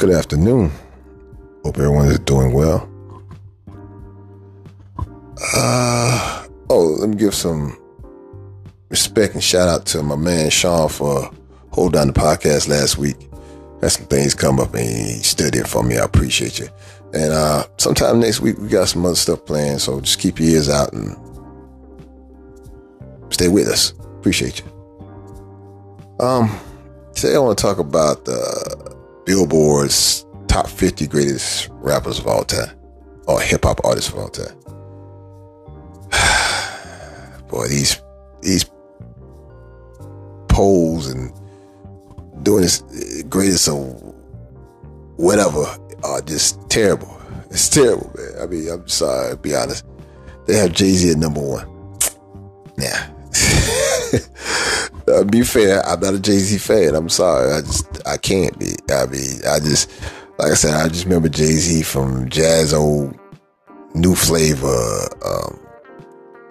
Good afternoon. Hope everyone is doing well. Uh, oh, let me give some respect and shout out to my man Sean for holding down the podcast last week. Had some things come up and he stood in for me. I appreciate you. And uh, sometime next week we got some other stuff planned, so just keep your ears out and stay with us. Appreciate you. Um, today I want to talk about the Billboard's top 50 greatest rappers of all time, or hip hop artists of all time. Boy, these these polls and doing this eh, greatest of whatever are just terrible. It's terrible, man. I mean, I'm sorry, be honest. They have Jay Z at number one. Yeah. be fair, I'm not a Jay Z fan. I'm sorry. I just I can't be. I mean, I just like I said, I just remember Jay Z from Jaz-O, New Flavor, um,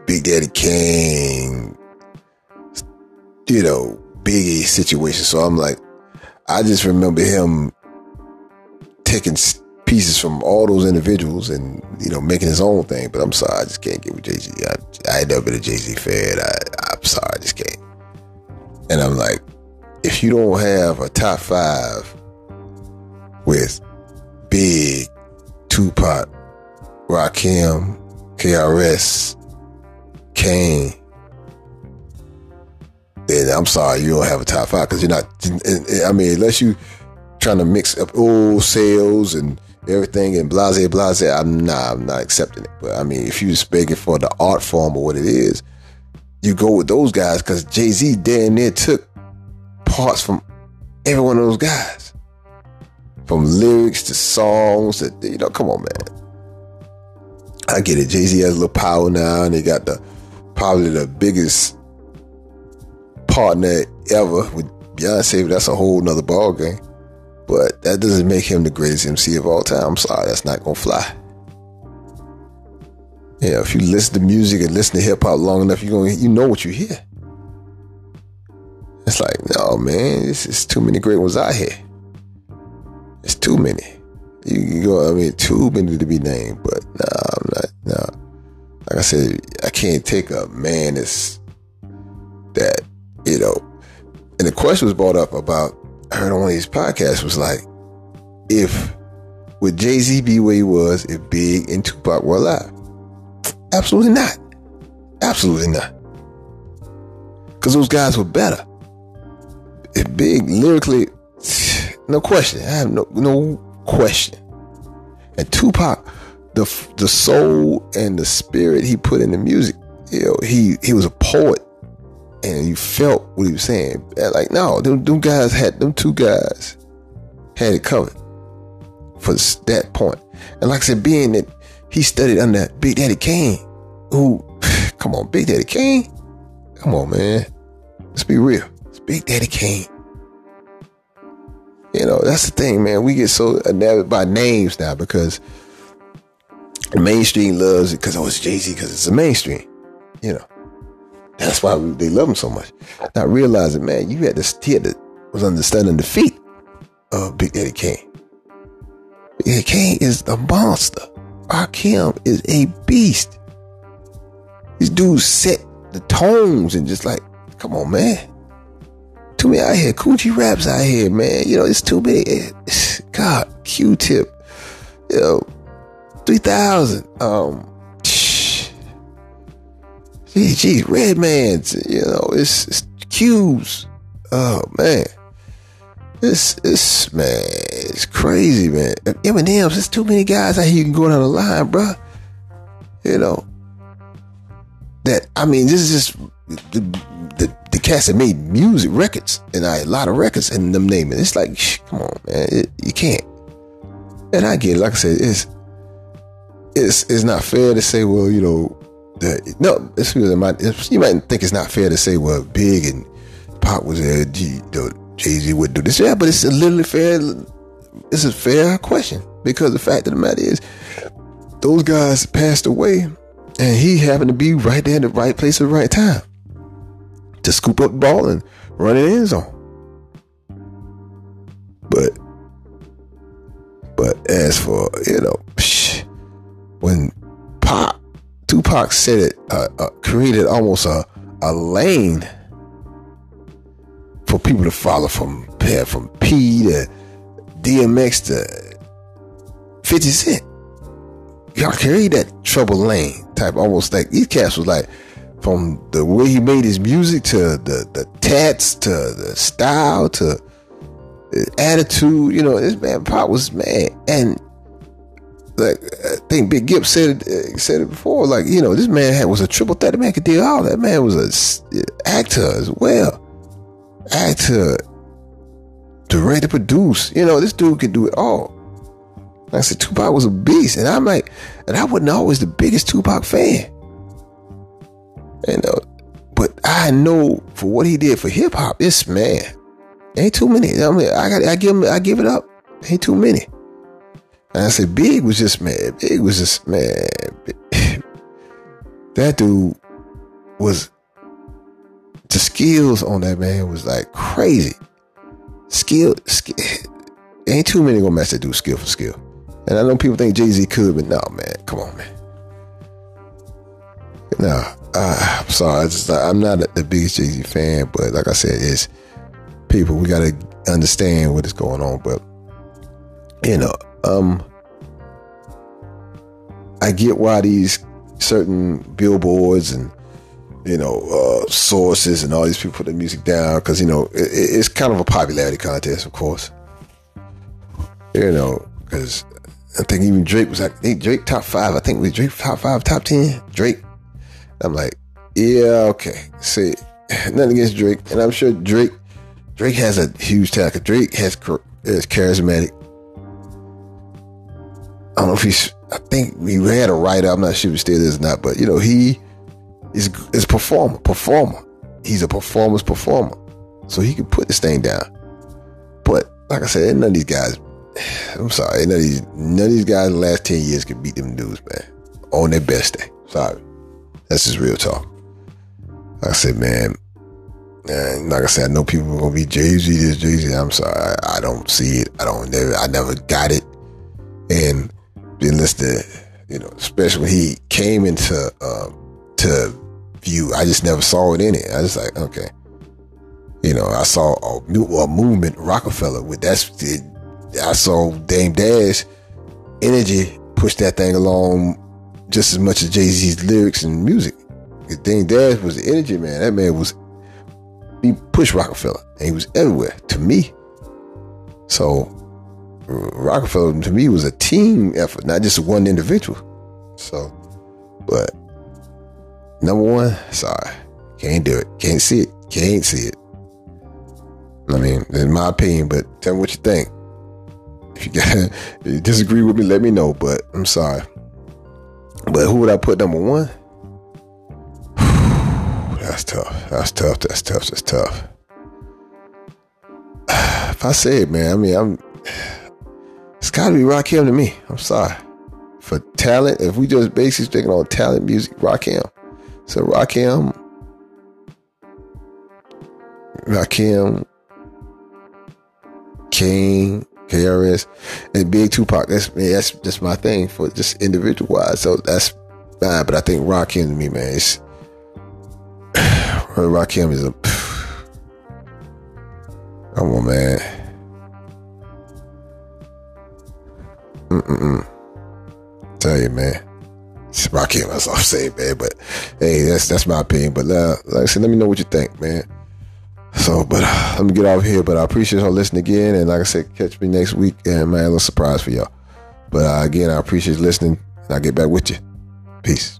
Big Daddy Kane, you know, Biggie situation. So I'm like, I just remember him taking pieces from all those individuals and you know making his own thing. But I'm sorry, I just can't get with Jay Z. I, I ain't never been a Jay Z fan. I, I'm sorry, I just can't. And I'm like, if you don't have a top five with Big, Tupac, Rakim, KRS, Kane, then I'm sorry, you don't have a top five because you're not. I mean, unless you trying to mix up old sales and everything and blase blase, I'm not. I'm not accepting it. But I mean, if you're just begging for the art form or what it is, you go with those guys because Jay Z damn near took parts from every one of those guys, from lyrics to songs. To you know, come on, man. I get it. Jay Z has a little power now, and he got the probably the biggest partner ever with Beyonce. But that's a whole nother ball game. But that doesn't make him the greatest MC of all time. I'm sorry, that's not gonna fly. Yeah, if you listen to music and listen to hip hop long enough, you going you know what you hear. It's like, no man, this is too many great ones out here. It's too many. You, you go, I mean, too many to be named, but no, nah, I'm not. No, like I said, I can't take a man that's that you know. And the question was brought up about I heard on one of these podcasts was like, if would Jay Z be where he was if Big and Tupac were alive? Absolutely not. Absolutely not. Because those guys were better. If Big lyrically, no question. I have no no question. And Tupac, the the soul and the spirit he put in the music, you know, he he was a poet and you felt what he was saying. Like, no, them, them guys had, them two guys had it covered for that point. And like I said, being that he studied under Big Daddy Kane, who, come on, Big Daddy Kane? Come on, man. Let's be real. It's Big Daddy Kane. You know, that's the thing, man. We get so enamored by names now because the mainstream loves it because oh, it's Jay Z because it's the mainstream. You know. That's why they love him so much. Not realizing, man, you had he had to, was understanding the feet of Big Daddy Kane. Big Daddy Kane is the monster. Rakim is a beast. These dudes set the tones and just like, come on, man. Too many out here. Kool G Raps out here, man. You know, it's too big. God, Q-tip. You know, 3000. Um, Gee, gee, Redman's, you know, it's, it's Q's. Oh man. This this man, it's crazy, man. Eminem's, there's too many guys out here you can go down the line, bro. You know. That I mean, this is just the the, the cats that made music records and I a lot of records and them naming. It's like, shh, come on, man, it, you can't. And I get, like I said, it's it's it's not fair to say, well, you know, that no, it's, it's, you might think it's not fair to say, well, Big and Pop was there, Jay Z would do this. Yeah, but it's literally fair. It's a fair question because the fact of the matter is, those guys passed away, and he happened to be right there in the right place at the right time to scoop up the ball and run it in zone. But But as for you know, when Pop Tupac said it, uh, uh, created almost a a lane for people to follow from from P to DMX to 50 Cent. Y'all carry that trouble lane type, almost like these cats was like from the way he made his music to the the tats to the style to the attitude. You know, this man Pop was mad, and like I think Big Gipp said it, eh, said it before. Like you know, this man had, was a triple threat. Man could do all. That man was a actor as well, actor, director, produce. You know, this dude could do it all. Like I said, Tupac was a beast, and I'm like, and I wasn't always the biggest Tupac fan. You know, but I know for what he did for hip hop, this man ain't too many. I mean, I got, I give him, I give it up. Ain't too many. And I said, Big was just man. Big was just man. that dude was the skills on that man was like crazy. Skill, skill ain't too many gonna match that dude skill for skill. And I know people think Jay Z could, but no, man, come on, man. No, uh, I'm sorry. Just, I'm not the biggest Jay Z fan, but like I said, it's people. We got to understand what is going on. But you know, um, I get why these certain billboards and you know uh, sources and all these people put the music down because you know it, it's kind of a popularity contest, of course. You know, because I think even Drake was like, hey, Drake top five. I think was Drake top five, top ten. Drake. I'm like, yeah, okay. See, nothing against Drake, and I'm sure Drake, Drake has a huge talent. Drake has is charismatic. I don't know if he's. I think we had a writer. I'm not sure if he still is or not, but you know he is is performer, performer. He's a performer's performer, so he can put this thing down. But like I said, none of these guys. I'm sorry, none of these none of these guys in the last ten years could beat them dudes, man, on their best day. Sorry, that's just real talk. Like I said, man, and like I said, I know people are gonna be Jay Z this, Jay Z. I'm sorry, I, I, don't see it. I don't never, I never got it. And then listen, you know, especially when he came into uh, to view, I just never saw it in it. I was like, okay, you know, I saw a, a movement, Roc-A-Fella with that's. It, I saw Dame Dash energy push that thing along just as much as Jay Z's lyrics and music. Dame Dash was the energy man. That man was he pushed Roc-A-Fella and he was everywhere to me. So Roc-A-Fella to me was a team effort, not just one individual. So, but number one, sorry, can't do it, can't see it, can't see it. I mean, in my opinion, but tell me what you think. If you, got, if you disagree with me, let me know. But I'm sorry. But who would I put number one? That's tough. That's tough. That's tough. That's tough. If I say it, man, I mean, I'm. It's got to be Rakim to me. I'm sorry. For talent, if we just basically speaking on talent music, Rakim. So Rakim, Rakim, King, KRS, and Big Tupac. That's that's just my thing for just individual wise. So that's fine. But I think Rakim to me, man, it's Rakim is a. Come on, man. Mm-mm-mm. Tell you, man. That's all I'm saying, man. But hey, that's that's my opinion. But uh, like I said, let me know what you think, man. So, but uh, let me get off here. But I appreciate y'all listening again. And like I said, catch me next week. And man, a little surprise for y'all. But uh, again, I appreciate listening. And I'll get back with you. Peace.